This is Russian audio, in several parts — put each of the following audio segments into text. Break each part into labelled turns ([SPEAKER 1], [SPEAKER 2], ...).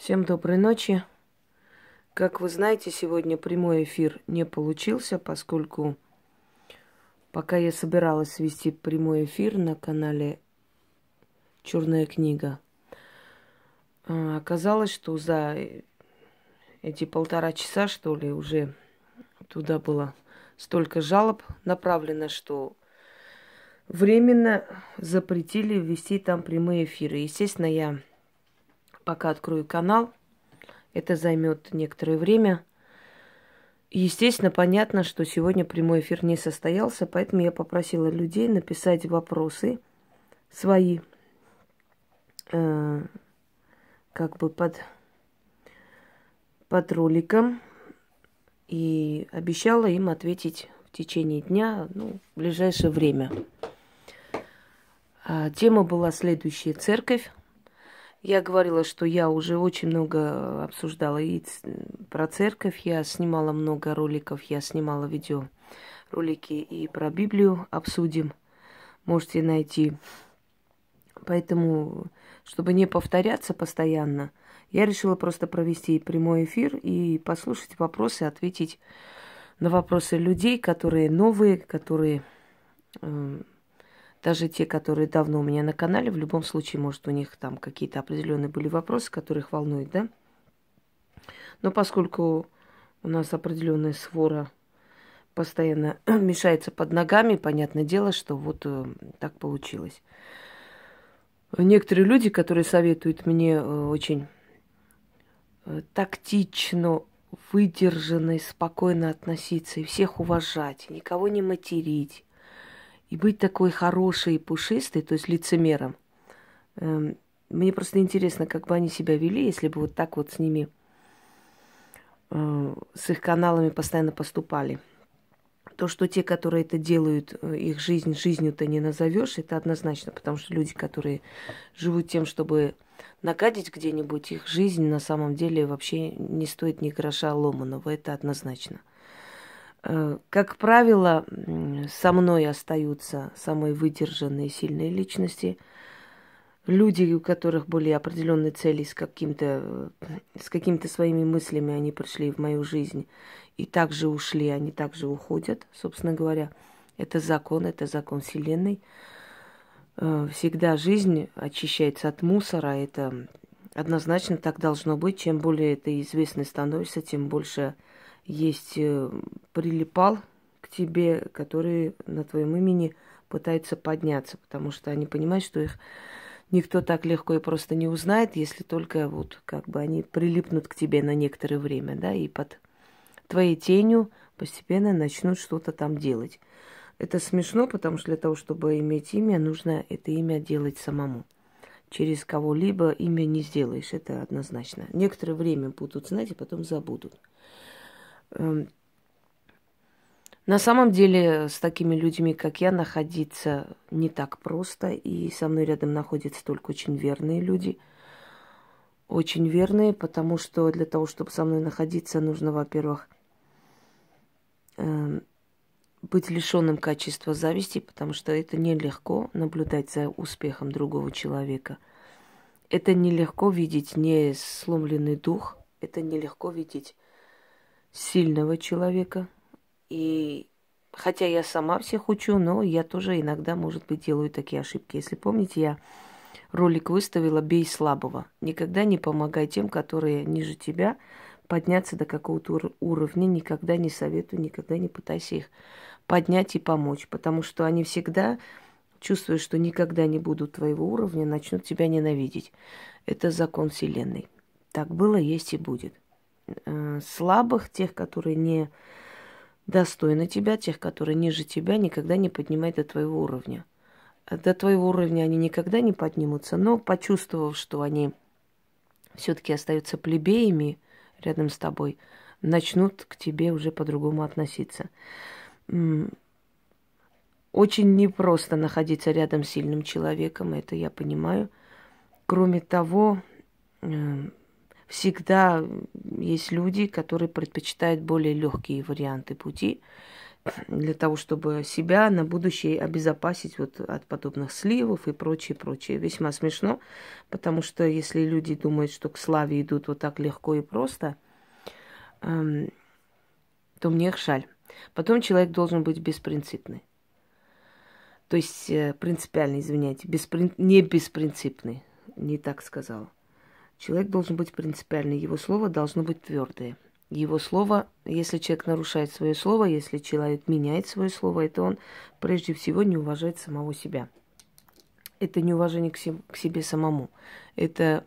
[SPEAKER 1] Всем доброй ночи. Как вы знаете, сегодня прямой эфир не получился, поскольку пока я собиралась вести прямой эфир на канале Черная книга, а, оказалось, что за эти полтора часа, что ли, уже туда было столько жалоб направлено, что временно запретили вести там прямые эфиры. Естественно, я пока открою канал. Это займет некоторое время. естественно, понятно, что сегодня прямой эфир не состоялся, поэтому я попросила людей написать вопросы свои, э, как бы под, под роликом, и обещала им ответить в течение дня, ну, в ближайшее время. А, тема была следующая. Церковь я говорила, что я уже очень много обсуждала и про церковь, я снимала много роликов, я снимала видео ролики и про Библию обсудим. Можете найти. Поэтому, чтобы не повторяться постоянно, я решила просто провести прямой эфир и послушать вопросы, ответить на вопросы людей, которые новые, которые э, даже те, которые давно у меня на канале, в любом случае, может, у них там какие-то определенные были вопросы, которые их волнуют, да? Но поскольку у нас определенная свора постоянно мешается под ногами, понятное дело, что вот э, так получилось. Некоторые люди, которые советуют мне э, очень э, тактично, выдержанно и спокойно относиться и всех уважать, никого не материть, и быть такой хорошей и пушистой, то есть лицемером. Эм, мне просто интересно, как бы они себя вели, если бы вот так вот с ними, э, с их каналами постоянно поступали. То, что те, которые это делают, э, их жизнь жизнью-то не назовешь, это однозначно, потому что люди, которые живут тем, чтобы нагадить где-нибудь, их жизнь на самом деле вообще не стоит ни гроша ломаного, это однозначно. Э, как правило, со мной остаются самые выдержанные сильные личности. Люди, у которых были определенные цели с, каким-то, с какими-то своими мыслями, они пришли в мою жизнь и также ушли, они также уходят, собственно говоря. Это закон, это закон Вселенной. Э, всегда жизнь очищается от мусора, это однозначно так должно быть. Чем более это известно становится, тем больше есть э, прилипал к тебе, который на твоем имени пытается подняться, потому что они понимают, что их никто так легко и просто не узнает, если только вот как бы они прилипнут к тебе на некоторое время, да, и под твоей тенью постепенно начнут что-то там делать. Это смешно, потому что для того, чтобы иметь имя, нужно это имя делать самому. Через кого-либо имя не сделаешь, это однозначно. Некоторое время будут знать, и потом забудут. Эм, на самом деле с такими людьми, как я, находиться не так просто. И со мной рядом находятся только очень верные люди. Очень верные, потому что для того, чтобы со мной находиться, нужно, во-первых, эм, быть лишенным качества зависти, потому что это нелегко наблюдать за успехом другого человека. Это нелегко видеть не сломленный дух, это нелегко видеть сильного человека. И хотя я сама всех учу, но я тоже иногда, может быть, делаю такие ошибки. Если помните, я ролик выставила «Бей слабого». Никогда не помогай тем, которые ниже тебя, подняться до какого-то уровня. Никогда не советую, никогда не пытайся их поднять и помочь, потому что они всегда, чувствуя, что никогда не будут твоего уровня, начнут тебя ненавидеть. Это закон Вселенной. Так было, есть и будет. Э, слабых, тех, которые не достойны тебя, тех, которые ниже тебя, никогда не поднимай до твоего уровня. До твоего уровня они никогда не поднимутся, но почувствовав, что они все-таки остаются плебеями рядом с тобой, начнут к тебе уже по-другому относиться. Очень непросто находиться рядом с сильным человеком, это я понимаю. Кроме того, э, всегда есть люди, которые предпочитают более легкие варианты пути. для того, чтобы себя на будущее обезопасить вот от подобных сливов и прочее, прочее. Весьма смешно, потому что если люди думают, что к славе идут вот так легко и просто, эм, то мне их жаль. Потом человек должен быть беспринципный. То есть э, принципиальный, извиняйте, бесприн... не беспринципный, не так сказала. Человек должен быть принципиальный, его слово должно быть твердое его слово, если человек нарушает свое слово, если человек меняет свое слово, это он прежде всего не уважает самого себя. Это неуважение к, се- к себе самому. Это,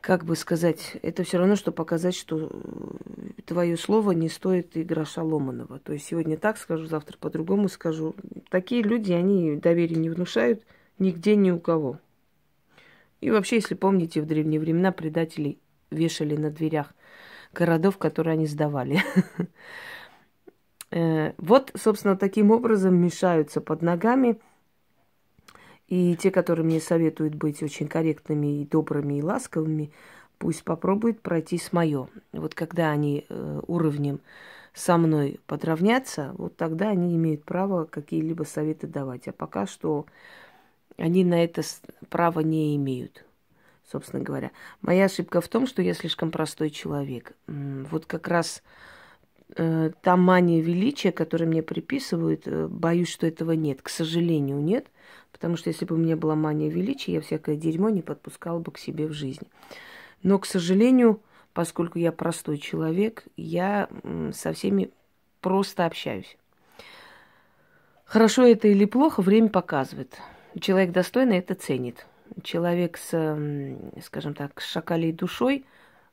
[SPEAKER 1] как бы сказать, это все равно, что показать, что э, твое слово не стоит и гроша ломаного. То есть сегодня так скажу, завтра по-другому скажу. Такие люди, они доверие не внушают нигде ни у кого. И вообще, если помните, в древние времена предателей вешали на дверях городов, которые они сдавали. Э, вот, собственно, таким образом мешаются под ногами. И те, которые мне советуют быть очень корректными и добрыми и ласковыми, пусть попробуют пройти с мое. Вот когда они э, уровнем со мной подравнятся, вот тогда они имеют право какие-либо советы давать. А пока что они на это право не имеют собственно говоря. Моя ошибка в том, что я слишком простой человек. Вот как раз э, та мания величия, которую мне приписывают, э, боюсь, что этого нет. К сожалению, нет. Потому что если бы у меня была мания величия, я всякое дерьмо не подпускала бы к себе в жизни. Но, к сожалению, поскольку я простой человек, я со всеми просто общаюсь. Хорошо это или плохо, время показывает. Человек достойный это ценит человек с, скажем так, шакалей душой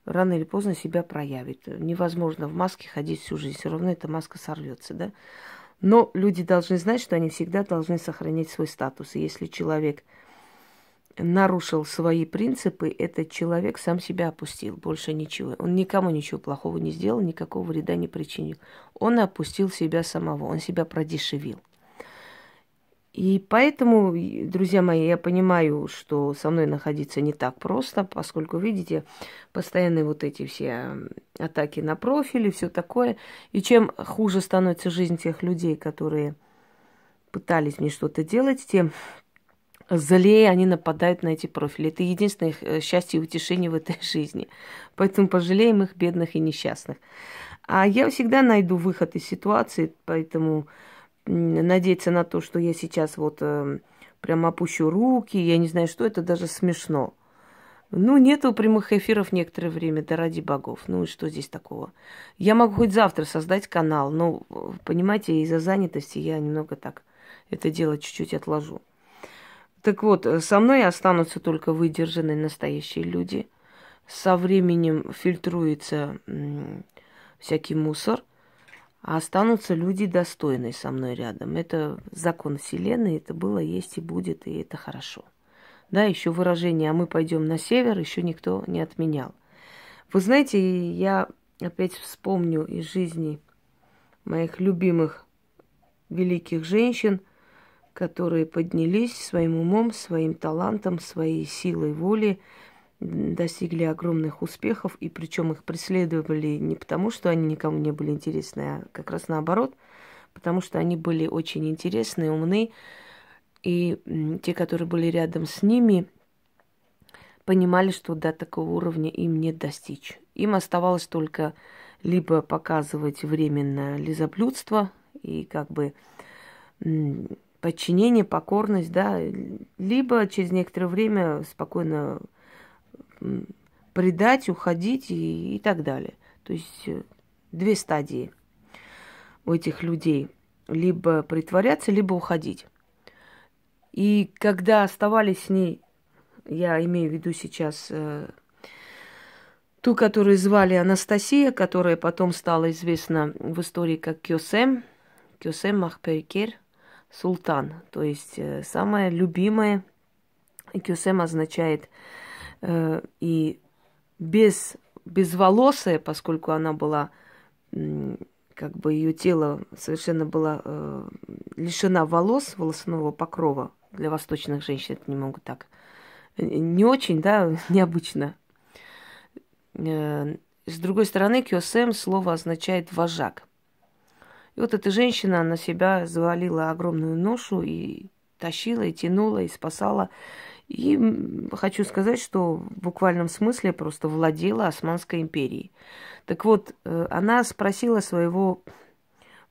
[SPEAKER 1] рано или поздно себя проявит. Невозможно в маске ходить всю жизнь, все равно эта маска сорвется, да. Но люди должны знать, что они всегда должны сохранять свой статус. И если человек нарушил свои принципы, этот человек сам себя опустил, больше ничего. Он никому ничего плохого не сделал, никакого вреда не причинил. Он опустил себя самого, он себя продешевил. И поэтому, друзья мои, я понимаю, что со мной находиться не так просто, поскольку, видите, постоянные вот эти все атаки на профили, все такое. И чем хуже становится жизнь тех людей, которые пытались мне что-то делать, тем злее они нападают на эти профили. Это единственное их э, счастье и утешение в этой жизни. Поэтому пожалеем их бедных и несчастных. А я всегда найду выход из ситуации, поэтому надеяться на то, что я сейчас вот э, прям опущу руки, я не знаю, что это даже смешно. Ну, нету прямых эфиров некоторое время, да ради богов. Ну и что здесь такого? Я могу хоть завтра создать канал, но, понимаете, из-за занятости я немного так это дело чуть-чуть отложу. Так вот, со мной останутся только выдержанные настоящие люди. Со временем фильтруется всякий мусор – а останутся люди достойные со мной рядом. Это закон Вселенной, это было, есть и будет, и это хорошо. Да, еще выражение «а мы пойдем на север» еще никто не отменял. Вы знаете, я опять вспомню из жизни моих любимых великих женщин, которые поднялись своим умом, своим талантом, своей силой воли, достигли огромных успехов, и причем их преследовали не потому, что они никому не были интересны, а как раз наоборот, потому что они были очень интересны, умны, и те, которые были рядом с ними, понимали, что до такого уровня им не достичь. Им оставалось только либо показывать временно лизоблюдство и как бы подчинение, покорность, да, либо через некоторое время спокойно предать, уходить и, и так далее. То есть э, две стадии у этих людей. Либо притворяться, либо уходить. И когда оставались с ней, я имею в виду сейчас э, ту, которую звали Анастасия, которая потом стала известна в истории как Кёсем, Кёсем Махперкер, султан. То есть э, самая любимая. Кёсем означает Э, и без, безволосая, поскольку она была, как бы ее тело совершенно было э, лишена волос, волосного покрова. Для восточных женщин это не могут так. Э, не очень, да, необычно. С другой стороны, киосем слово означает вожак. И вот эта женщина на себя завалила огромную ношу и тащила, и тянула, и спасала. И хочу сказать, что в буквальном смысле просто владела Османской империей. Так вот, э, она спросила своего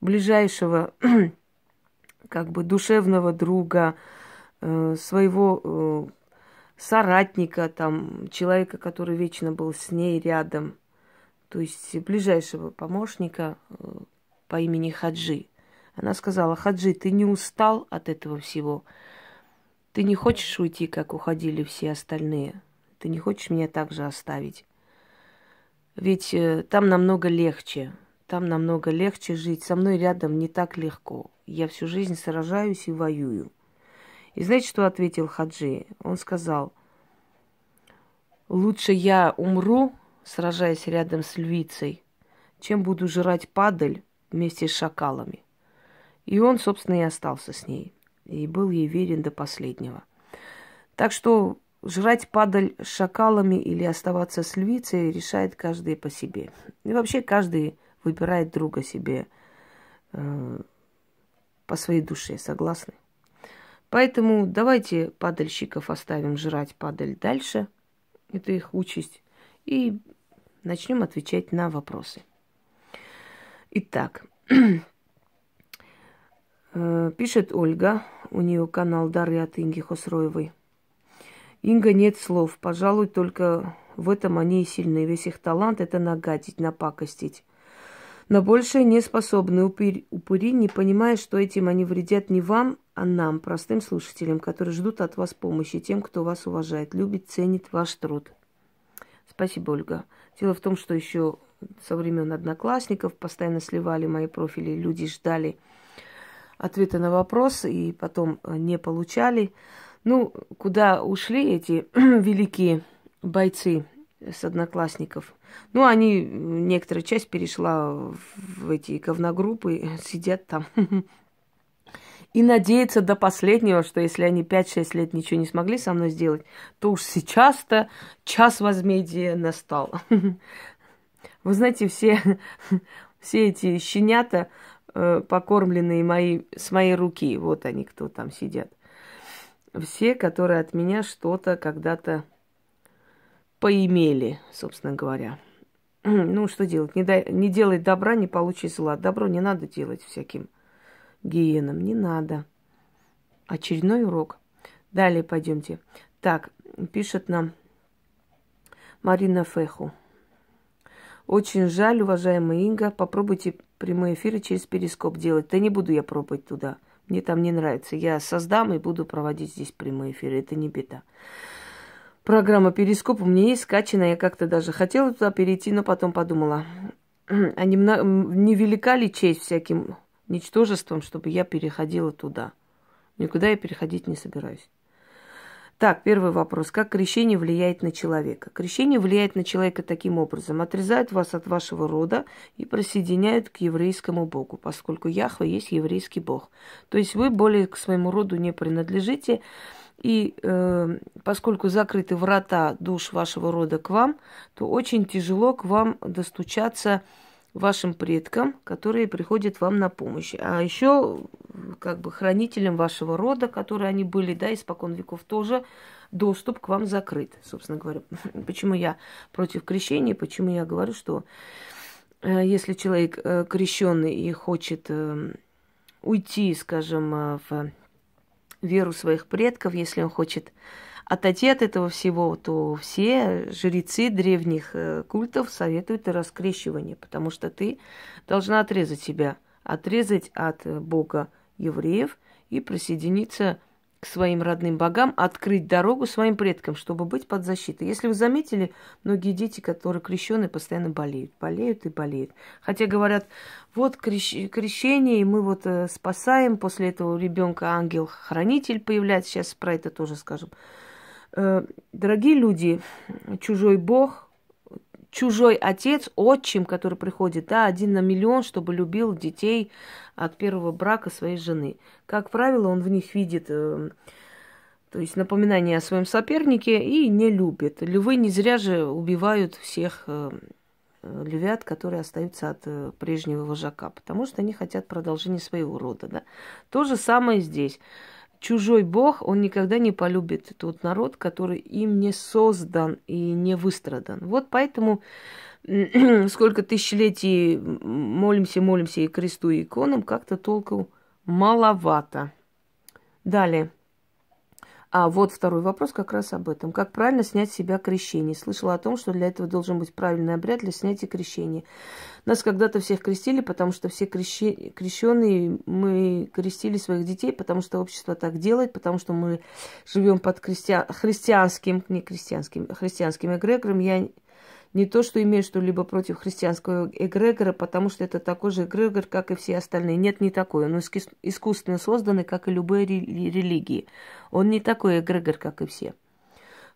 [SPEAKER 1] ближайшего, как бы душевного друга, э, своего э, соратника, там, человека, который вечно был с ней рядом, то есть ближайшего помощника по имени Хаджи. Она сказала, Хаджи, ты не устал от этого всего? Ты не хочешь уйти, как уходили все остальные? Ты не хочешь меня также оставить? Ведь э, там намного легче. Там намного легче жить. Со мной рядом не так легко. Я всю жизнь сражаюсь и воюю. И знаете, что ответил Хаджи? Он сказал, лучше я умру, сражаясь рядом с львицей, чем буду жрать падаль вместе с шакалами. И он, собственно, и остался с ней. И был ей верен до последнего. Так что жрать падаль с шакалами или оставаться с львицей решает каждый по себе. И вообще каждый выбирает друга себе э, по своей душе, согласны? Поэтому давайте падальщиков оставим жрать падаль дальше. Это их участь. И начнем отвечать на вопросы. Итак, пишет Ольга, у нее канал Дары от Инги Хосроевой. Инга нет слов, пожалуй, только в этом они и сильны. Весь их талант – это нагадить, напакостить. Но больше не способны упыри, упыри, не понимая, что этим они вредят не вам, а нам, простым слушателям, которые ждут от вас помощи, тем, кто вас уважает, любит, ценит ваш труд. Спасибо, Ольга. Дело в том, что еще со времен одноклассников постоянно сливали мои профили, люди ждали ответа на вопрос и потом э, не получали. Ну, куда ушли эти великие бойцы с одноклассников. Ну, они, некоторая часть перешла в эти говногруппы, сидят там и надеются до последнего, что если они 5-6 лет ничего не смогли со мной сделать, то уж сейчас-то час возмездия настал. Вы знаете, все, все эти щенята, покормленные мои, с моей руки, вот они кто там сидят. Все, которые от меня что-то когда-то поимели, собственно говоря. Ну, что делать? Не, дай, не делай добра, не получи зла. Добро не надо делать всяким гиенам. Не надо. Очередной урок. Далее пойдемте. Так, пишет нам Марина Феху. Очень жаль, уважаемая Инга, попробуйте прямые эфиры через перископ делать. Да не буду я пробовать туда. Мне там не нравится. Я создам и буду проводить здесь прямые эфиры. Это не беда программа Перископ у меня есть скачана. Я как-то даже хотела туда перейти, но потом подумала, а не, не велика ли честь всяким ничтожеством, чтобы я переходила туда? Никуда я переходить не собираюсь. Так, первый вопрос. Как крещение влияет на человека? Крещение влияет на человека таким образом. Отрезает вас от вашего рода и присоединяет к еврейскому богу, поскольку Яхва есть еврейский бог. То есть вы более к своему роду не принадлежите, и э, поскольку закрыты врата душ вашего рода к вам, то очень тяжело к вам достучаться вашим предкам, которые приходят вам на помощь. А еще как бы хранителям вашего рода, которые они были, да, испокон веков тоже доступ к вам закрыт, собственно говоря. Почему я против крещения, почему я говорю, что э, если человек э, крещенный и хочет э, уйти, скажем, в веру своих предков, если он хочет отойти от этого всего, то все жрецы древних э, культов советуют раскрещивание, потому что ты должна отрезать себя, отрезать от Бога евреев и присоединиться к своим родным богам, открыть дорогу своим предкам, чтобы быть под защитой. Если вы заметили, многие дети, которые крещены, постоянно болеют, болеют и болеют. Хотя говорят, вот крещ... крещение, и мы вот э, спасаем, после этого ребенка ангел-хранитель появляется, сейчас про это тоже скажем. Э, дорогие люди, чужой бог, чужой отец, отчим, который приходит, да, один на миллион, чтобы любил детей от первого брака своей жены. Как правило, он в них видит, э, то есть напоминание о своем сопернике и не любит. Львы не зря же убивают всех э, э, львят, которые остаются от э, прежнего вожака, потому что они хотят продолжения своего рода. Да? То же самое здесь. Чужой бог, он никогда не полюбит тот народ, который им не создан и не выстрадан. Вот поэтому сколько тысячелетий молимся, молимся и кресту, и иконам, как-то толку маловато. Далее. А вот второй вопрос как раз об этом. Как правильно снять с себя крещение? Слышала о том, что для этого должен быть правильный обряд для снятия крещения. Нас когда-то всех крестили, потому что все крещи... крещенные, мы крестили своих детей, потому что общество так делает, потому что мы живем под христиан... христианским, не крестьянским, христианским эгрегором. Я не то, что имею что-либо против христианского эгрегора, потому что это такой же эгрегор, как и все остальные. Нет, не такой. Он искусственно созданный, как и любые религии. Он не такой эгрегор, как и все.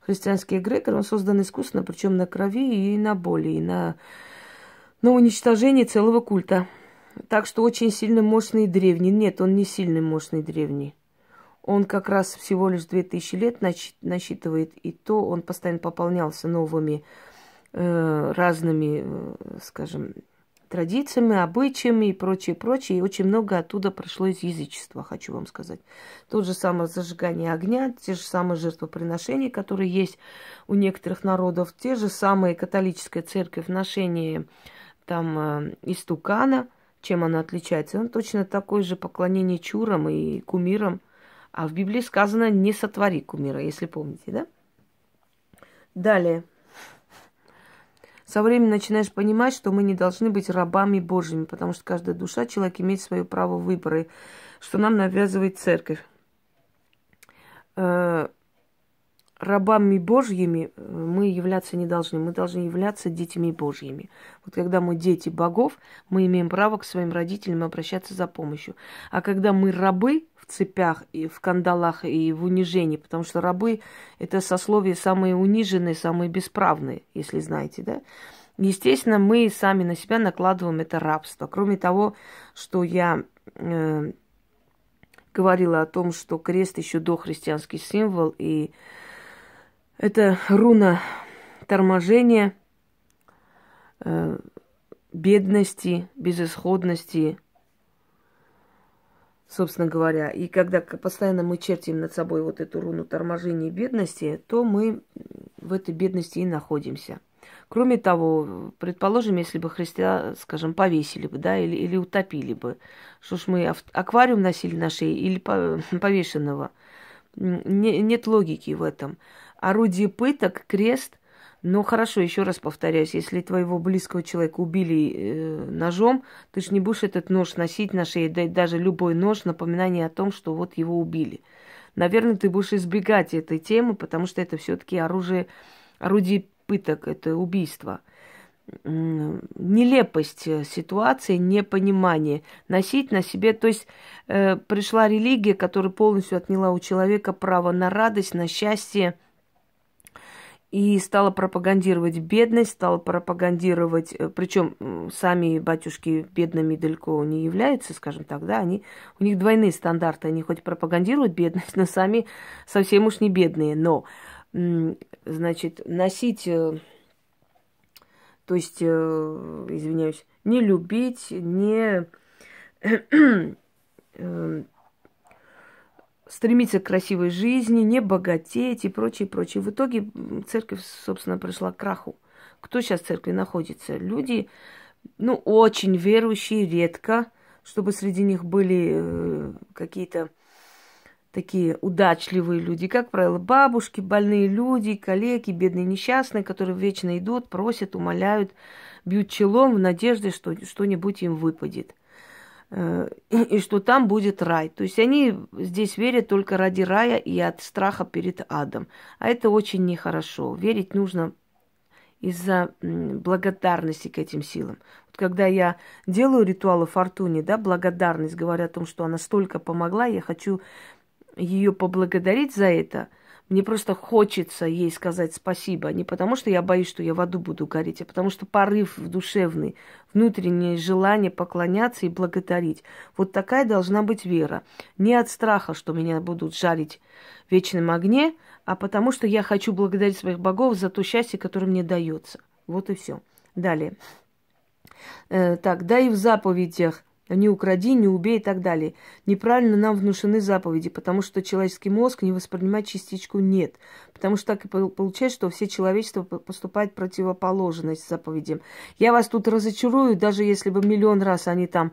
[SPEAKER 1] Христианский эгрегор, он создан искусственно, причем на крови и на боли, и на, на уничтожении целого культа. Так что очень сильно мощный древний. Нет, он не сильный, мощный древний. Он как раз всего лишь 2000 лет насчитывает, и то он постоянно пополнялся новыми разными, э, скажем, традициями, обычаями и прочее, прочее. И очень много оттуда прошло из язычества, хочу вам сказать. Тот же самое зажигание огня, те же самые жертвоприношения, которые есть у некоторых народов, те же самые католическая церковь, ношение там э, истукана, чем она отличается. Он точно такое же поклонение чурам и кумирам. А в Библии сказано «не сотвори кумира», если помните, да? Далее. Со временем начинаешь понимать, что мы не должны быть рабами Божьими, потому что каждая душа, человек имеет свое право выбора, что нам навязывает церковь. Э, рабами Божьими э, мы являться не должны. Мы должны являться детьми Божьими. Вот когда мы дети богов, мы имеем право к своим родителям обращаться за помощью. А когда мы рабы в цепях, и в кандалах и в унижении, потому что рабы – это сословие самые униженные, самые бесправные, если знаете, да? Естественно, мы сами на себя накладываем это рабство. Кроме того, что я э, говорила о том, что крест еще дохристианский символ, и это руна торможения, э, бедности, безысходности, собственно говоря. И когда постоянно мы чертим над собой вот эту руну торможения и бедности, то мы в этой бедности и находимся. Кроме того, предположим, если бы Христа, скажем, повесили бы, да, или, или утопили бы, что ж мы аквариум носили на шее или повешенного. Не, нет логики в этом. Орудие пыток, крест – но хорошо, еще раз повторяюсь, если твоего близкого человека убили э, ножом, ты же не будешь этот нож носить на шее, да даже любой нож, напоминание о том, что вот его убили. Наверное, ты будешь избегать этой темы, потому что это все-таки оружие, орудие пыток, это убийство. Нелепость э, ситуации, непонимание. Носить на себе, то есть э, пришла религия, которая полностью отняла у человека право на радость, на счастье, и стала пропагандировать бедность, стала пропагандировать, э, причем сами батюшки бедными далеко не являются, скажем так, да, они, у них двойные стандарты, они хоть пропагандируют бедность, но сами совсем уж не бедные, но, значит, носить, э, то есть, э, извиняюсь, не любить, не стремиться к красивой жизни, не богатеть и прочее, прочее. В итоге церковь, собственно, пришла к краху. Кто сейчас в церкви находится? Люди, ну, очень верующие, редко, чтобы среди них были э, какие-то такие удачливые люди, как правило, бабушки, больные люди, коллеги, бедные несчастные, которые вечно идут, просят, умоляют, бьют челом в надежде, что что-нибудь им выпадет. Э, и что там будет рай. То есть они здесь верят только ради рая и от страха перед адом. А это очень нехорошо. Верить нужно из-за благодарности к этим силам. Вот когда я делаю ритуалы фортуне, да, благодарность, говоря о том, что она столько помогла, я хочу ее поблагодарить за это – мне просто хочется ей сказать спасибо. Не потому, что я боюсь, что я в аду буду гореть, а потому что порыв душевный, внутреннее желание поклоняться и благодарить. Вот такая должна быть вера. Не от страха, что меня будут жарить в вечном огне, а потому что я хочу благодарить своих богов за то счастье, которое мне дается. Вот и все. Далее. Э, так, да и в заповедях не укради, не убей и так далее. Неправильно нам внушены заповеди, потому что человеческий мозг не воспринимает частичку «нет». Потому что так и получается, что все человечество поступает противоположно заповедям. Я вас тут разочарую, даже если бы миллион раз они там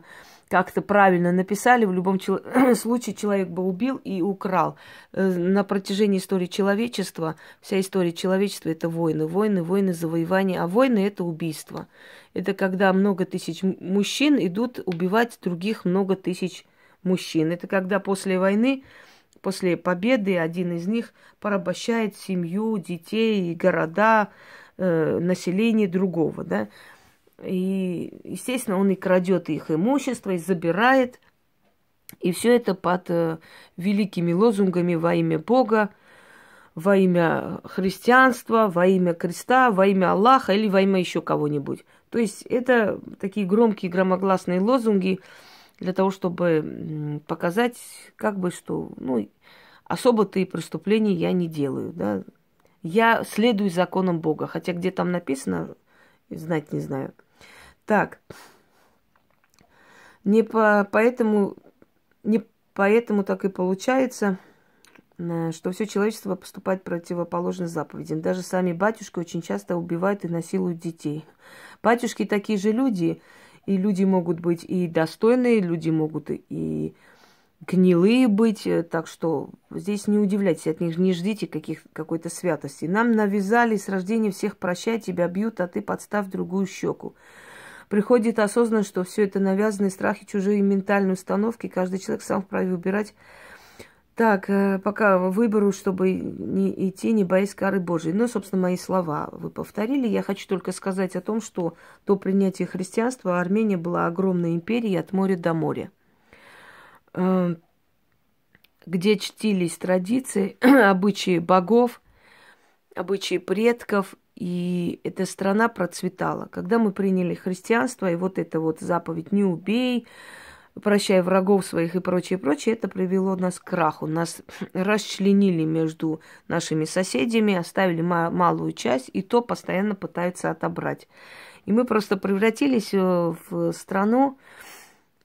[SPEAKER 1] как-то правильно написали, в любом чел... случае человек бы убил и украл. Э, на протяжении истории человечества, вся история человечества – это войны, войны, войны, завоевания, а войны – это убийство. Это когда много тысяч мужчин идут убивать других много тысяч мужчин. Это когда после войны, после победы один из них порабощает семью, детей, города, э, население другого, да. И, естественно, он и крадет их имущество, и забирает. И все это под э, великими лозунгами во имя Бога, во имя христианства, во имя креста, во имя Аллаха или во имя еще кого-нибудь. То есть это такие громкие, громогласные лозунги для того, чтобы показать, как бы, что, ну, особо-то и преступлений я не делаю, да. Я следую законам Бога, хотя где там написано, знать не знаю. Так. Не по, поэтому, не поэтому так и получается, э, что все человечество поступает противоположно заповедям. Даже сами батюшки очень часто убивают и насилуют детей. Батюшки такие же люди, и люди могут быть и достойные, люди могут и гнилые быть, э, так что здесь не удивляйтесь, от них не ждите каких, какой-то святости. Нам навязали с рождения всех прощай, тебя бьют, а ты подставь другую щеку приходит осознанность, что все это навязанные страхи, чужие ментальные установки, каждый человек сам вправе выбирать. Так, э, пока выберу, чтобы не идти, не боясь кары Божией. Ну, собственно, мои слова вы повторили. Я хочу только сказать о том, что до принятия христианства Армения была огромной империей от моря до моря, э, где чтились традиции, обычаи богов, обычаи предков, и эта страна процветала. Когда мы приняли христианство, и вот эта вот заповедь «не убей», прощай врагов своих и прочее, прочее, это привело нас к краху. Нас расчленили между нашими соседями, оставили малую часть, и то постоянно пытаются отобрать. И мы просто превратились э, в страну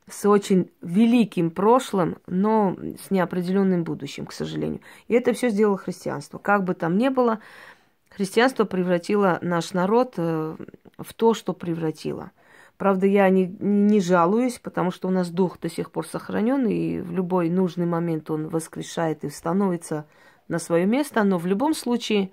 [SPEAKER 1] с очень великим прошлым, но с неопределенным будущим, к сожалению. И это все сделало христианство. Как бы там ни было, Христианство превратило наш народ э, в то, что превратило. Правда, я не, не жалуюсь, потому что у нас дух до сих пор сохранен, и в любой нужный момент он воскрешает и становится на свое место. Но в любом случае,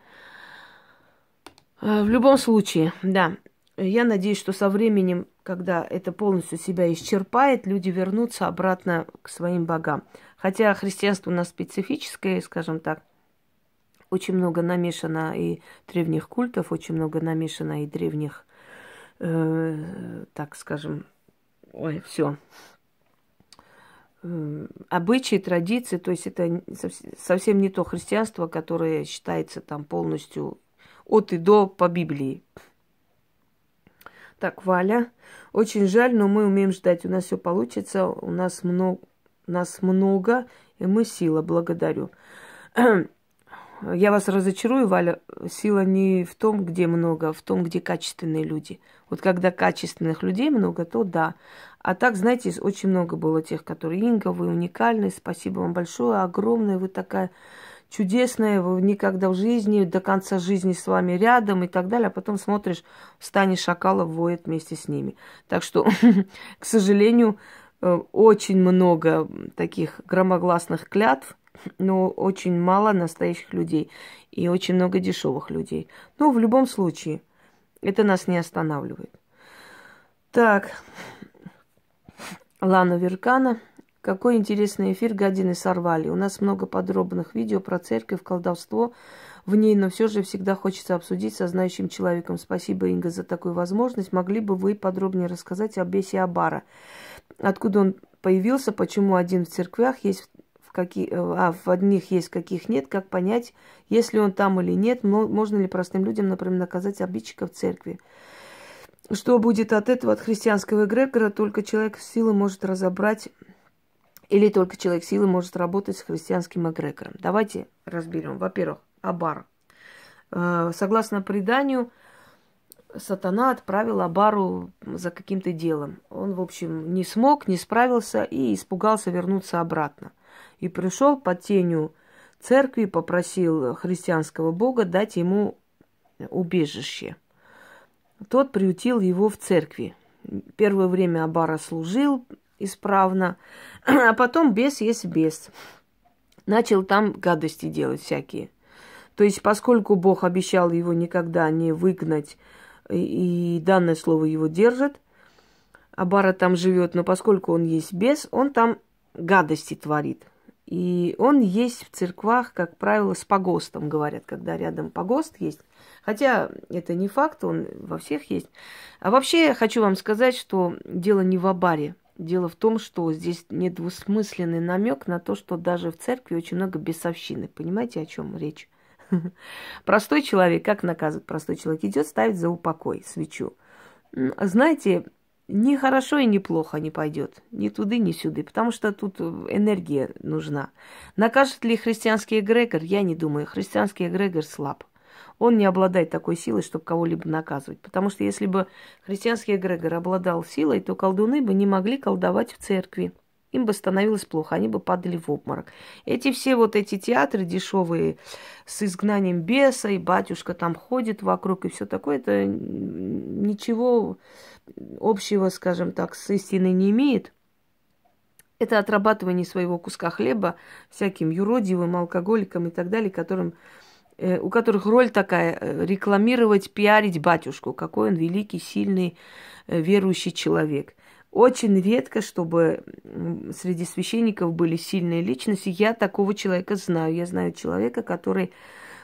[SPEAKER 1] э, в любом случае, да, я надеюсь, что со временем, когда это полностью себя исчерпает, люди вернутся обратно к своим богам. Хотя христианство у нас специфическое, скажем так, очень много намешано и древних культов, очень много намешано и древних, э, так скажем, ой, все, э, обычаи, традиции, то есть это совсем не то христианство, которое считается там полностью от и до по Библии. Так, Валя, очень жаль, но мы умеем ждать, у нас все получится, у нас много, нас много, и мы сила, благодарю. Я вас разочарую, Валя, сила не в том, где много, а в том, где качественные люди. Вот когда качественных людей много, то да. А так, знаете, очень много было тех, которые Инга, вы уникальны, спасибо вам большое, огромное, вы такая чудесная, вы никогда в жизни, до конца жизни с вами рядом и так далее, а потом смотришь, в стане шакалов воет вместе с ними. Так что, к сожалению, э, очень много таких громогласных клятв – но очень мало настоящих людей и очень много дешевых людей. Но в любом случае, это нас не останавливает. Так, Лана Веркана. Какой интересный эфир гадины сорвали. У нас много подробных видео про церковь, колдовство в ней, но все же всегда хочется обсудить со знающим человеком. Спасибо, Инга, за такую возможность. Могли бы вы подробнее рассказать о бесе Абара? Откуда он появился, почему один в церквях есть какие, э, а в одних есть, каких нет, как понять, если он там или нет, можно ли простым людям, например, наказать обидчика в церкви. Что будет от этого, от христианского эгрегора, только человек силы может разобрать, или только человек силы может работать с христианским эгрегором. Давайте разберем. Во-первых, Абар. Э, согласно преданию, сатана отправил Абару за каким-то делом. Он, в общем, не смог, не справился и испугался вернуться обратно. И пришел под тенью церкви, попросил христианского бога дать ему убежище. Тот приютил его в церкви. Первое время Абара служил исправно, а потом бес есть бес. Начал там гадости делать всякие. То есть, поскольку Бог обещал его никогда не выгнать, и, данное слово его держит, Абара там живет, но поскольку он есть бес, он там гадости творит. И он есть в церквах, как правило, с погостом, говорят, когда рядом погост есть. Хотя это не факт, он во всех есть. А вообще я хочу вам сказать, что дело не в Абаре. Дело в том, что здесь недвусмысленный намек на то, что даже в церкви очень много бесовщины. Понимаете, о чем речь? Простой человек, как наказывает простой человек, идет ставить за упокой свечу. Знаете, ни хорошо и ни плохо не пойдет. Ни туды, ни сюда. Потому что тут энергия нужна. Накажет ли христианский эгрегор? Я не думаю. Христианский эгрегор слаб. Он не обладает такой силой, чтобы кого-либо наказывать. Потому что если бы христианский эгрегор обладал силой, то колдуны бы не могли колдовать в церкви им бы становилось плохо, они бы падали в обморок. Эти все вот эти театры дешевые с изгнанием беса, и батюшка там ходит вокруг, и все такое, это ничего общего, скажем так, с истиной не имеет. Это отрабатывание своего куска хлеба всяким юродивым, алкоголикам и так далее, которым, э, у которых роль такая э, рекламировать, пиарить батюшку, какой он великий, сильный, э, верующий человек – очень редко, чтобы среди священников были сильные личности. Я такого человека знаю. Я знаю человека, который,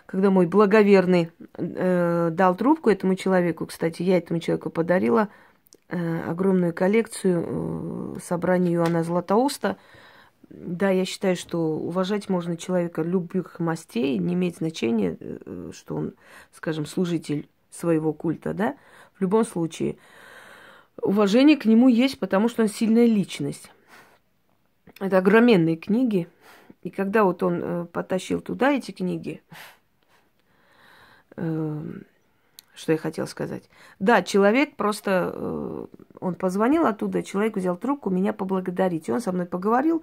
[SPEAKER 1] когда мой благоверный э, дал трубку этому человеку, кстати, я этому человеку подарила э, огромную коллекцию э, собрания Иоанна Златоуста. Да, я считаю, что уважать можно человека любых мастей, не имеет значения, э, что он, скажем, служитель своего культа, да. В любом случае, уважение к нему есть, потому что он сильная личность. Это огроменные книги. И когда вот он э, потащил туда эти книги, э, что я хотел сказать? Да, человек просто, э, он позвонил оттуда, человек взял трубку, меня поблагодарить. И он со мной поговорил,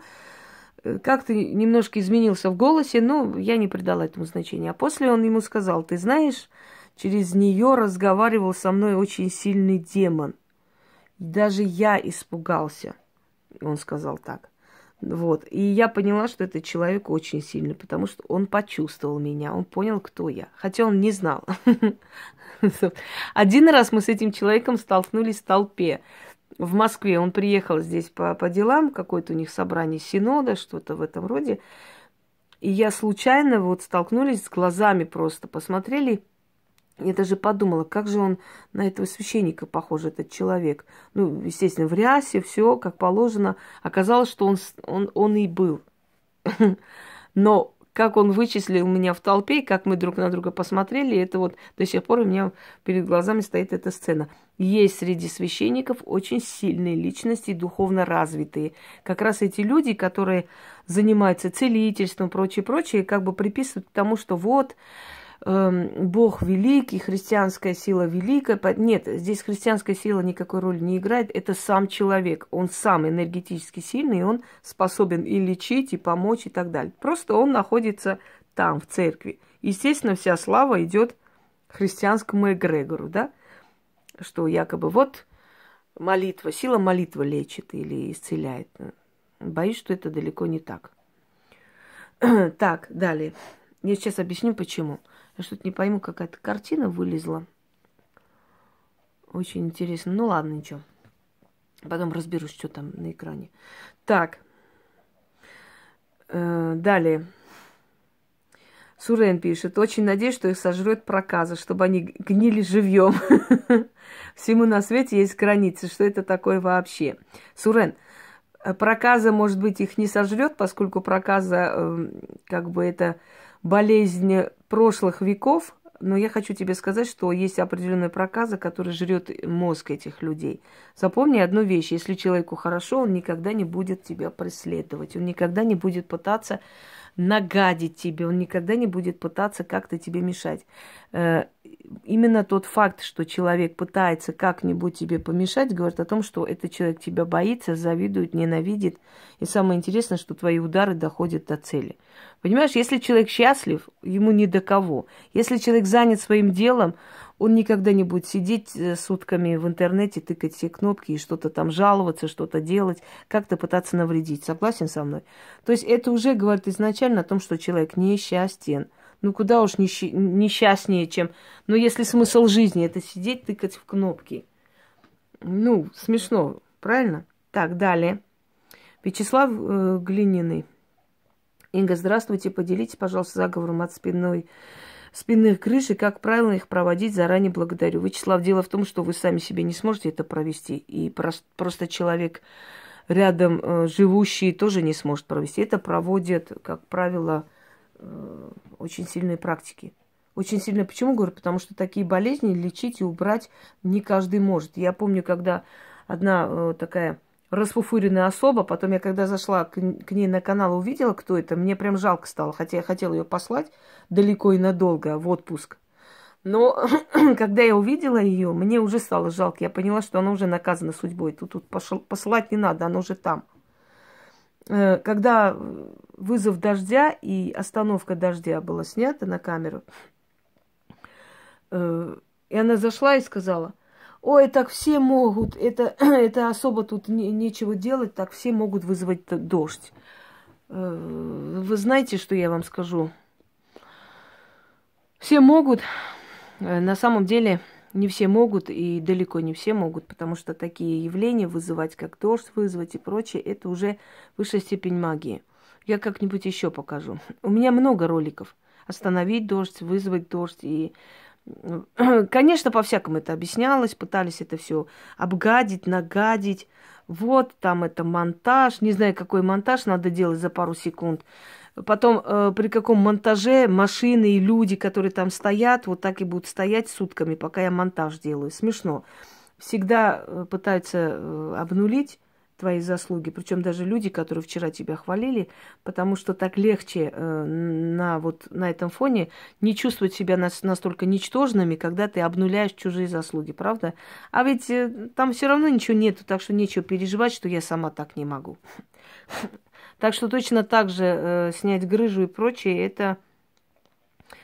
[SPEAKER 1] э, как-то немножко изменился в голосе, но я не придала этому значения. А после он ему сказал, ты знаешь, через нее разговаривал со мной очень сильный демон – даже я испугался, он сказал так. Вот. И я поняла, что этот человек очень сильный, потому что он почувствовал меня, он понял, кто я. Хотя он не знал. Один раз мы с этим человеком столкнулись в толпе. В Москве он приехал здесь по, по делам, какое-то у них собрание синода, что-то в этом роде. И я случайно вот столкнулись с глазами просто, посмотрели я даже подумала, как же он на этого священника похож, этот человек. Ну, естественно, в рясе, все как положено. Оказалось, что он, он, он и был. Но как он вычислил меня в толпе, как мы друг на друга посмотрели, это вот до сих пор у меня перед глазами стоит эта сцена. Есть среди священников очень сильные личности, духовно развитые. Как раз эти люди, которые занимаются целительством, прочее, прочее, как бы приписывают к тому, что вот, Бог великий, христианская сила великая. Нет, здесь христианская сила никакой роли не играет. Это сам человек. Он сам энергетически сильный, и он способен и лечить, и помочь, и так далее. Просто он находится там, в церкви. Естественно, вся слава идет христианскому эгрегору, да? Что якобы вот молитва, сила молитвы лечит или исцеляет. Боюсь, что это далеко не так. так, далее. Я сейчас объясню, почему. Я что-то не пойму, какая-то картина вылезла. Очень интересно. Ну ладно, ничего. Потом разберусь, что там на экране. Так. Э, далее. Сурен пишет, очень надеюсь, что их сожрет проказа, чтобы они гнили живьем. Всему на свете есть границы. Что это такое вообще? Сурен, проказа, может быть, их не сожрет, поскольку проказа, э, как бы это болезнь прошлых веков, но я хочу тебе сказать, что есть определенная проказа, которая жрет мозг этих людей. Запомни одну вещь. Если человеку хорошо, он никогда не будет тебя преследовать. Он никогда не будет пытаться нагадить тебе. Он никогда не будет пытаться как-то тебе мешать. э, именно тот факт, что человек пытается как-нибудь тебе помешать, говорит о том, что этот человек тебя боится, завидует, ненавидит. И самое интересное, что твои удары доходят до цели. Понимаешь, если человек счастлив, ему ни до кого. Если человек занят своим делом, он никогда не будет сидеть э, сутками в интернете, тыкать все кнопки и что-то там жаловаться, что-то делать, как-то пытаться навредить. Согласен со мной? То есть это уже говорит изначально о том, что человек несчастен. Ну куда уж несч... несчастнее, чем... Ну если смысл жизни это сидеть, тыкать в кнопки. Ну, смешно, правильно? Так, далее. Вячеслав э, Глининый. Инга, здравствуйте. Поделитесь, пожалуйста, заговором от спинной спинных крыш и как правильно их проводить, заранее благодарю. Вячеслав, дело в том, что вы сами себе не сможете это провести, и просто человек рядом э, живущий тоже не сможет провести. Это проводят, как правило, э, очень сильные практики. Очень сильно. Почему говорю? Потому что такие болезни лечить и убрать не каждый может. Я помню, когда одна э, такая расфуфыренная особа. Потом я, когда зашла к, к ней на канал, увидела, кто это. Мне прям жалко стало, хотя я хотела ее послать далеко и надолго в отпуск. Но когда я увидела ее, мне уже стало жалко. Я поняла, что она уже наказана судьбой. Тут, тут пошел, посылать не надо, она уже там. Э, когда вызов дождя и остановка дождя была снята на камеру, э, и она зашла и сказала – ой, так все могут, это, это особо тут не, нечего делать, так все могут вызвать дождь. Э, вы знаете, что я вам скажу? Все могут, э, на самом деле не все могут и далеко не все могут, потому что такие явления вызывать, как дождь вызвать и прочее, это уже высшая степень магии. Я как-нибудь еще покажу. У меня много роликов. Остановить дождь, вызвать дождь и Конечно, по-всякому это объяснялось, пытались это все обгадить, нагадить. Вот там это монтаж, не знаю, какой монтаж надо делать за пару секунд. Потом э, при каком монтаже машины и люди, которые там стоят, вот так и будут стоять сутками, пока я монтаж делаю. Смешно. Всегда э, пытаются э, обнулить твои заслуги, причем даже люди, которые вчера тебя хвалили, потому что так легче э, на вот на этом фоне не чувствовать себя нас, настолько ничтожными, когда ты обнуляешь чужие заслуги, правда? А ведь э, там все равно ничего нету, так что нечего переживать, что я сама так не могу. Так что точно так же э, снять грыжу и прочее, это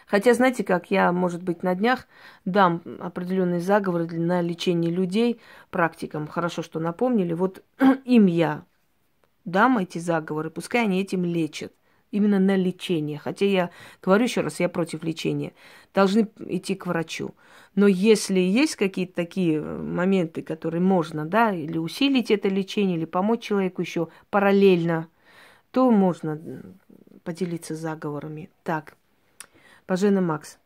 [SPEAKER 1] Хотя, знаете, как я, может быть, на днях дам определенные заговоры на лечение людей практикам. Хорошо, что напомнили. Вот им я дам эти заговоры, пускай они этим лечат. Именно на лечение. Хотя я говорю еще раз, я против лечения. Должны идти к врачу. Но если есть какие-то такие моменты, которые можно, да, или усилить это лечение, или помочь человеку еще параллельно, то можно поделиться заговорами. Так, Пожена Макс.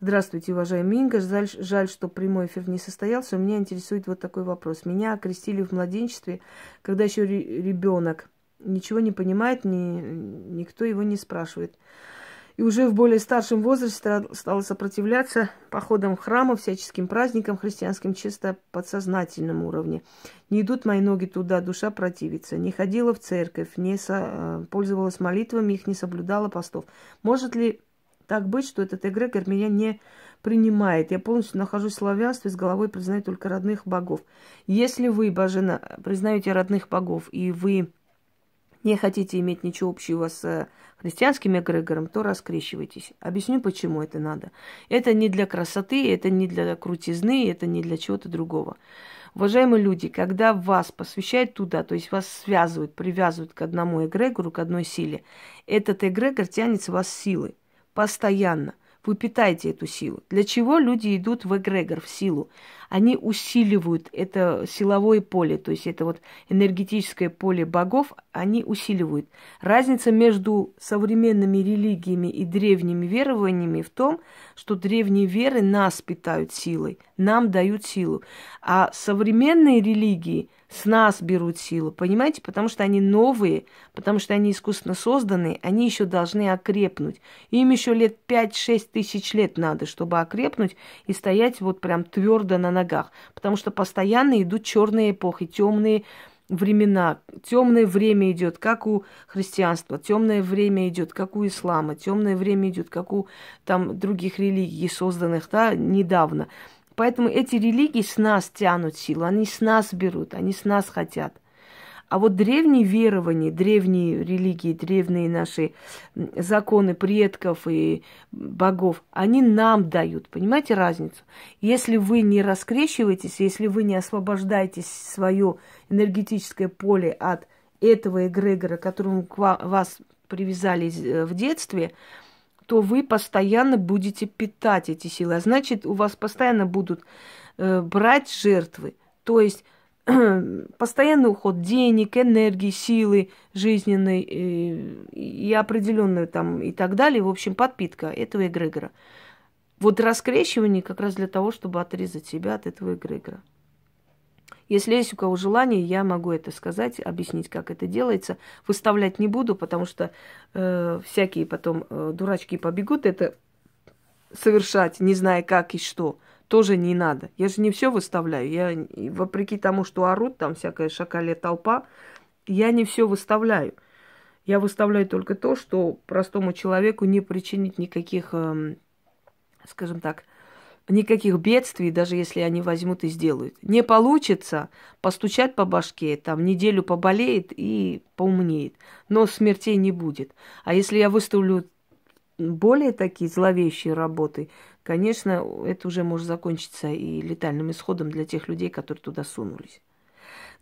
[SPEAKER 1] Здравствуйте, уважаемый Инга. Жаль, жаль, что прямой эфир не состоялся. Меня интересует вот такой вопрос. Меня окрестили в младенчестве, когда еще ребенок ничего не понимает, ни, никто его не спрашивает. И уже в более старшем возрасте стала сопротивляться походам в храмы, всяческим праздникам христианским чисто подсознательном уровне. Не идут мои ноги туда, душа противится. Не ходила в церковь, не со... Э, пользовалась молитвами, их не соблюдала постов. Может ли так быть, что этот эгрегор меня не принимает. Я полностью нахожусь в славянстве, с головой признаю только родных богов. Если вы, Божена, признаете родных богов, и вы не хотите иметь ничего общего с христианским эгрегором, то раскрещивайтесь. Объясню, почему это надо. Это не для красоты, это не для крутизны, это не для чего-то другого. Уважаемые люди, когда вас посвящают туда, то есть вас связывают, привязывают к одному эгрегору, к одной силе, этот эгрегор тянет с вас силой постоянно. Вы питаете эту силу. Для чего люди идут в эгрегор, в силу? Они усиливают это силовое поле, то есть это вот энергетическое поле богов, они усиливают. Разница между современными религиями и древними верованиями в том, что древние веры нас питают силой, нам дают силу. А современные религии – с нас берут силу, понимаете? Потому что они новые, потому что они искусственно созданы, они еще должны окрепнуть. Им еще лет 5-6 тысяч лет надо, чтобы окрепнуть и стоять вот прям твердо на ногах. Потому что постоянно идут черные эпохи, темные времена. Темное время идет, как у христианства, темное время идет, как у ислама, темное время идет, как у там других религий, созданных да, недавно. Поэтому эти религии с нас тянут силу, они с нас берут, они с нас хотят. А вот древние верования, древние религии, древние наши законы предков и богов, они нам дают. Понимаете разницу? Если вы не раскрещиваетесь, если вы не освобождаете свое энергетическое поле от этого эгрегора, которому вас привязали э, в детстве, то вы постоянно будете питать эти силы. А значит, у вас постоянно будут э, брать жертвы. То есть постоянный уход денег, энергии, силы жизненной и, и определенную там и так далее, в общем, подпитка этого эгрегора. Вот раскрещивание как раз для того, чтобы отрезать себя от этого эгрегора. Если есть у кого желание, я могу это сказать, объяснить, как это делается. Выставлять не буду, потому что э, всякие потом э, дурачки побегут это совершать, не зная как и что тоже не надо. Я же не все выставляю. Я, вопреки тому, что орут, там всякая шакалия толпа, я не все выставляю. Я выставляю только то, что простому человеку не причинит никаких, эм, скажем так, никаких бедствий, даже если они возьмут и сделают. Не получится постучать по башке, там неделю поболеет и поумнеет, но смертей не будет. А если я выставлю более такие зловещие работы, конечно, это уже может закончиться и летальным исходом для тех людей, которые туда сунулись.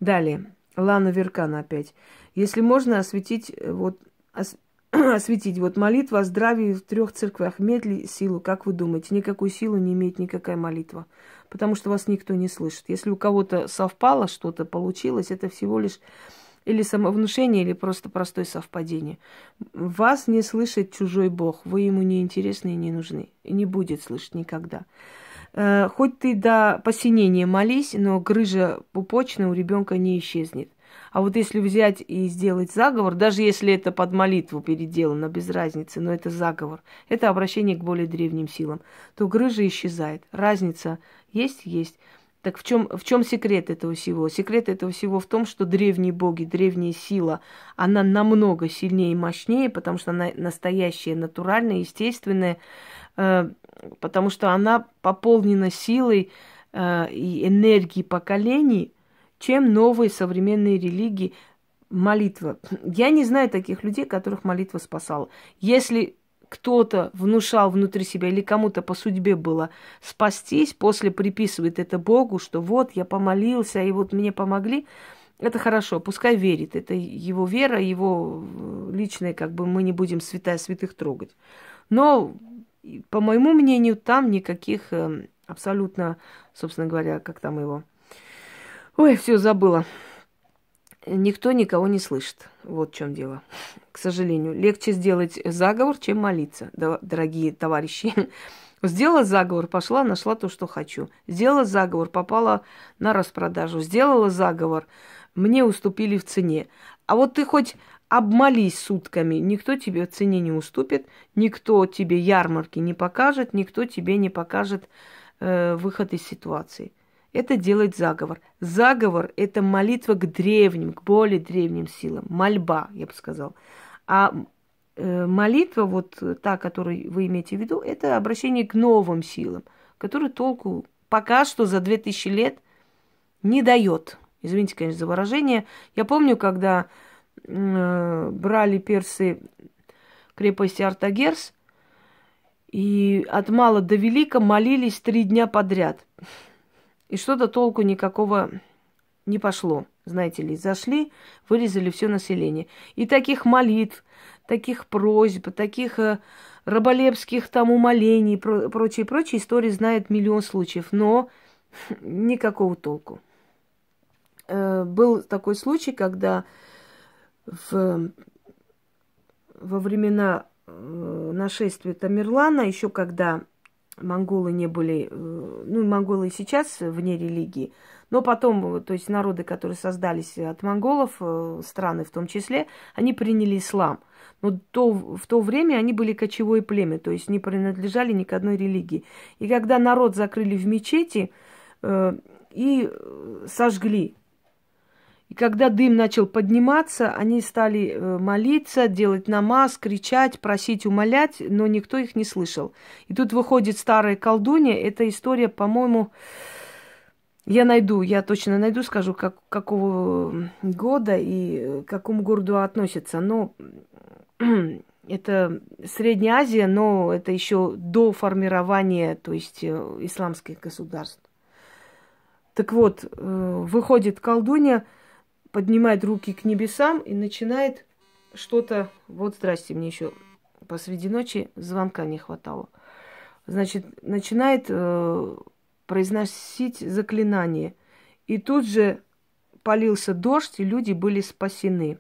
[SPEAKER 1] Далее, Лана Веркана опять. Если можно осветить, э, вот, ос, осветить, вот молитва о здравии в трех церквях имеет ли силу, как вы думаете? Никакую силу не имеет никакая молитва, потому что вас никто не слышит. Если у кого-то совпало что-то, получилось, это всего лишь или самовнушение, или просто простое совпадение. Вас не слышит чужой Бог, вы ему не интересны и не нужны, и не будет слышать никогда. Э, хоть ты до посинения молись, но грыжа пупочная у ребенка не исчезнет. А вот если взять и сделать заговор, даже если это под молитву переделано, без разницы, но это заговор, это обращение к более древним силам, то грыжа исчезает. Разница есть? Есть. Так в чем, в чем секрет этого всего? Секрет этого всего в том, что древние боги, древняя сила, она намного сильнее и мощнее, потому что она настоящая, натуральная, естественная, э, потому что она пополнена силой э, и энергией поколений, чем новые современные религии молитва. Я не знаю таких людей, которых молитва спасала. Если кто-то внушал внутри себя или кому-то по судьбе было спастись, после приписывает это Богу, что вот я помолился, и вот мне помогли, это хорошо, пускай верит. Это его вера, его э, личная, как бы мы не будем святая святых трогать. Но, по моему мнению, там никаких э, абсолютно, собственно говоря, как там его... Ой, все забыла никто никого не слышит. Вот в чем дело. К сожалению, легче сделать заговор, чем молиться, дорогие товарищи. Сделала заговор, пошла, нашла то, что хочу. Сделала заговор, попала на распродажу. Сделала заговор, мне уступили в цене. А вот ты хоть обмолись сутками, никто тебе в цене не уступит, никто тебе ярмарки не покажет, никто тебе не покажет э, выход из ситуации это делает заговор. Заговор – это молитва к древним, к более древним силам, мольба, я бы сказал. А э, молитва, вот та, которую вы имеете в виду, это обращение к новым силам, которые толку пока что за 2000 лет не дает. Извините, конечно, за выражение. Я помню, когда э, брали персы крепости Артагерс, и от мала до велика молились три дня подряд. И что-то толку никакого не пошло. Знаете ли, зашли, вырезали все население. И таких молитв, таких просьб, таких э, раболепских там умолений, про, прочие, прочие истории знает миллион случаев, но никакого толку. Э, был такой случай, когда в, во времена э, нашествия Тамерлана, еще когда монголы не были, э, ну, монголы сейчас вне религии, но потом, то есть народы, которые создались от монголов, э, страны в том числе, они приняли ислам. Но то, в то время они были кочевое племя, то есть не принадлежали ни к одной религии. И когда народ закрыли в мечети э, и сожгли, И когда дым начал подниматься, они стали э, молиться, делать намаз, кричать, просить, умолять, но никто их не слышал. И тут выходит старая колдунья. Эта история, по-моему, я найду, я точно найду, скажу, как, какого года и э, к какому городу относится. Но это Средняя Азия, но это еще до формирования, то есть э, исламских государств. Так вот, э, выходит колдунья, поднимает руки к небесам и начинает что-то... Вот, здрасте, мне еще посреди ночи звонка не хватало. Значит, начинает произносить заклинание. И тут же полился дождь, и люди были спасены.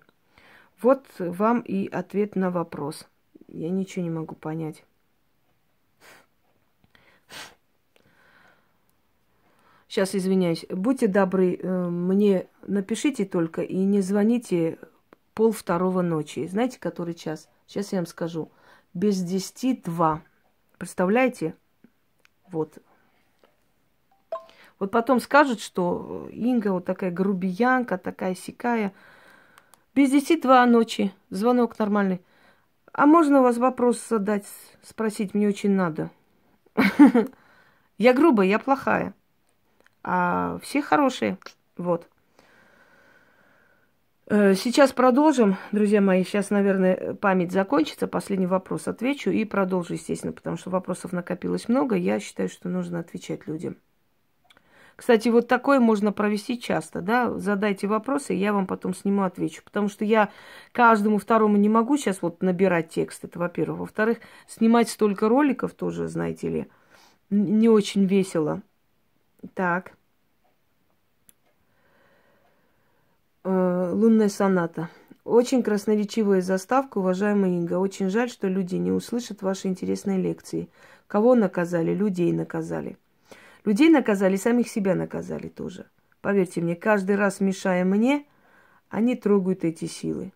[SPEAKER 1] Вот вам и ответ на вопрос. Я ничего не могу понять. Сейчас извиняюсь. Будьте добры, э, мне напишите только и не звоните пол второго ночи. Знаете, который час? Сейчас я вам скажу. Без десяти два. Представляете? Вот, вот потом скажут, что Инга вот такая грубиянка, такая сикая. Без десяти два ночи, звонок нормальный. А можно у вас вопрос задать, спросить, мне очень надо. Я грубая, я плохая. А все хорошие. Вот. Э, сейчас продолжим, друзья мои. Сейчас, наверное, память закончится. Последний вопрос отвечу и продолжу, естественно, потому что вопросов накопилось много. Я считаю, что нужно отвечать людям. Кстати, вот такое можно провести часто, да, задайте вопросы, я вам потом сниму, отвечу. Потому что я каждому второму не могу сейчас вот набирать текст, это во-первых. Во-вторых, снимать столько роликов тоже, знаете ли, не очень весело. Так. Э, лунная соната. Очень красноречивая заставка, уважаемая Инга. Очень жаль, что люди не услышат ваши интересные лекции. Кого наказали? Людей наказали. Людей наказали, самих себя наказали тоже. Поверьте мне, каждый раз мешая мне, они трогают эти силы.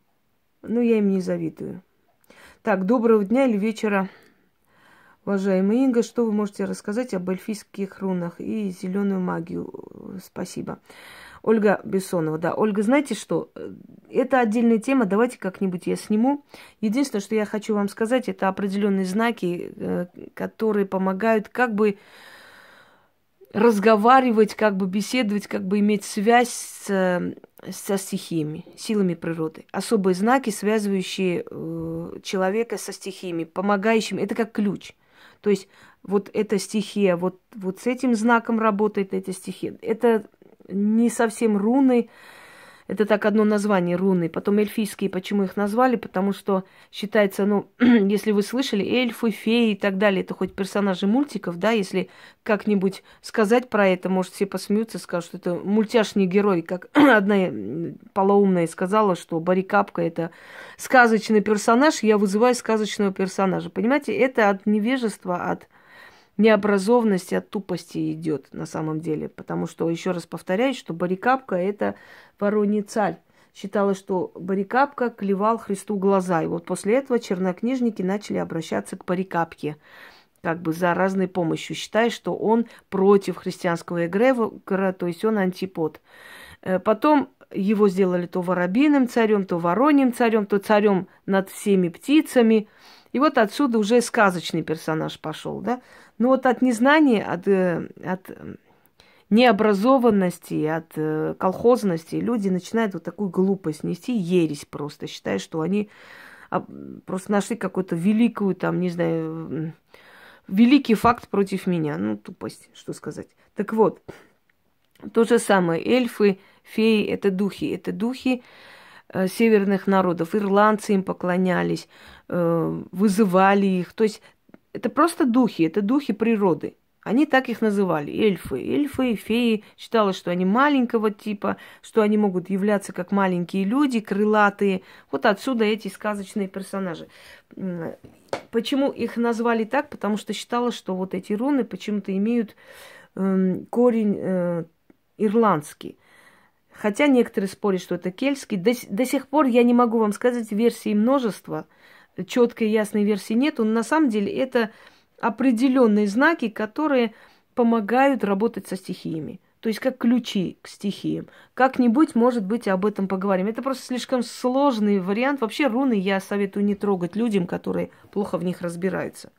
[SPEAKER 1] Ну, я им не завидую. Так, доброго дня или вечера, уважаемый Инга. Что вы можете рассказать об эльфийских рунах и зеленую магию? Спасибо. Ольга Бессонова, да. Ольга, знаете что? Это отдельная тема, давайте как-нибудь я сниму. Единственное, что я хочу вам сказать, это определенные знаки, э, которые помогают как бы разговаривать, как бы беседовать, как бы иметь связь с, со стихиями, силами природы. Особые знаки, связывающие э, человека со стихиями, помогающими. Это как ключ. То есть вот эта стихия, вот, вот с этим знаком работает эта стихия. Это не совсем руны, это так одно название руны. Потом эльфийские, почему их назвали? Потому что считается, ну, если вы слышали, эльфы, феи и так далее, это хоть персонажи мультиков, да, если как-нибудь сказать про это, может, все посмеются, скажут, что это мультяшный герой, как одна полоумная сказала, что Барикапка это сказочный персонаж, я вызываю сказочного персонажа. Понимаете, это от невежества, от необразованности, от тупости идет на самом деле. Потому что, еще раз повторяю, что Барикапка – это вороний царь. Считалось, что Барикапка клевал Христу глаза. И вот после этого чернокнижники начали обращаться к Барикапке как бы за разной помощью, считая, что он против христианского эгрегора, то есть он антипод. Э, потом его сделали то воробиным царем, то вороньим царем, то царем над всеми птицами. И вот отсюда уже сказочный персонаж пошел, да. Но вот от незнания, от, э, от необразованности, от э, колхозности люди начинают вот такую глупость нести, ересь просто, считая, что они а, просто нашли какую-то великую, там, не знаю, великий факт против меня. Ну, тупость, что сказать. Так вот, то же самое. Эльфы, феи – это духи. Это духи э, северных народов. Ирландцы им поклонялись, э, вызывали их. То есть это просто духи, это духи природы. Они так их называли, эльфы. Эльфы, феи. Считалось, что они маленького типа, что они могут являться как маленькие люди, крылатые. Вот отсюда эти сказочные персонажи. Почему их назвали так? Потому что считалось, что вот эти руны почему-то имеют э, корень э, ирландский. Хотя некоторые спорят, что это кельтский. До, до сих пор я не могу вам сказать версии множества – четкой ясной версии нет, но на самом деле это определенные знаки, которые помогают работать со стихиями. То есть как ключи к стихиям. Как-нибудь, может быть, об этом поговорим. Это просто слишком сложный вариант. Вообще руны я советую не трогать людям, которые плохо в них разбираются.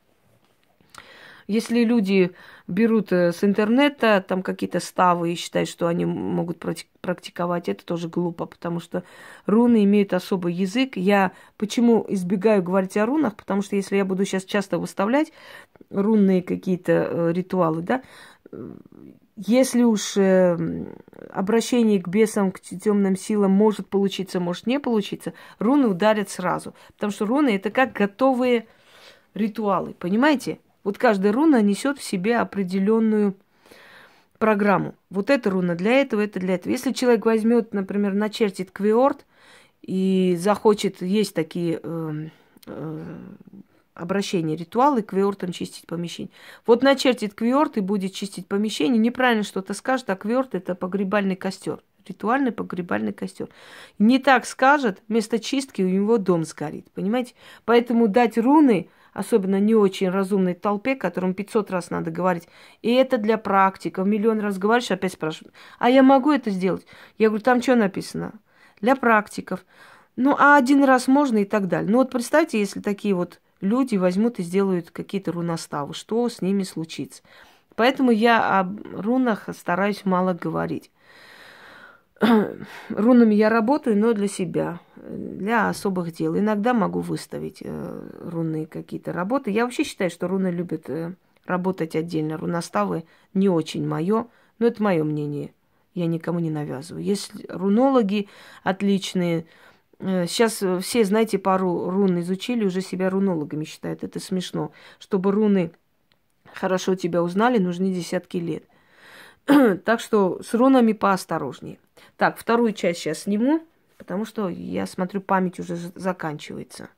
[SPEAKER 1] Если люди берут э, с интернета там какие-то ставы и считают, что они могут практиковать, это тоже глупо, потому что руны имеют особый язык. Я почему избегаю говорить о рунах? Потому что если я буду сейчас часто выставлять рунные какие-то э, ритуалы, да, если уж э, обращение к бесам, к темным силам может получиться, может не получиться, руны ударят сразу. Потому что руны это как готовые ритуалы, понимаете? Вот каждая руна несет в себе определенную программу. Вот эта руна для этого, это для этого. Если человек возьмет, например, начертит квиорд и захочет, есть такие э, э, обращения, ритуалы, квиортом чистить помещение. Вот начертит квиорт и будет чистить помещение, неправильно что-то скажет, а квиорт это погребальный костер ритуальный погребальный костер. Не так скажет, вместо чистки у него дом сгорит, понимаете? Поэтому дать руны особенно не очень разумной толпе, которым 500 раз надо говорить. И это для практиков. Миллион раз говоришь, опять спрашивают, а я могу это сделать? Я говорю, там что написано? Для практиков. Ну, а один раз можно и так далее. Ну, вот представьте, если такие вот люди возьмут и сделают какие-то руноставы, что с ними случится? Поэтому я об рунах стараюсь мало говорить. Рунами я работаю, но для себя, для особых дел. Иногда могу выставить э, рунные какие-то работы. Я вообще считаю, что руны любят э, работать отдельно. Руноставы не очень мое, но это мое мнение. Я никому не навязываю. Есть рунологи отличные. Э, сейчас все, знаете, пару рун изучили, уже себя рунологами считают. Это смешно. Чтобы руны хорошо тебя узнали, нужны десятки лет. так что с рунами поосторожнее. Так, вторую часть сейчас сниму, потому что я смотрю, память уже заканчивается.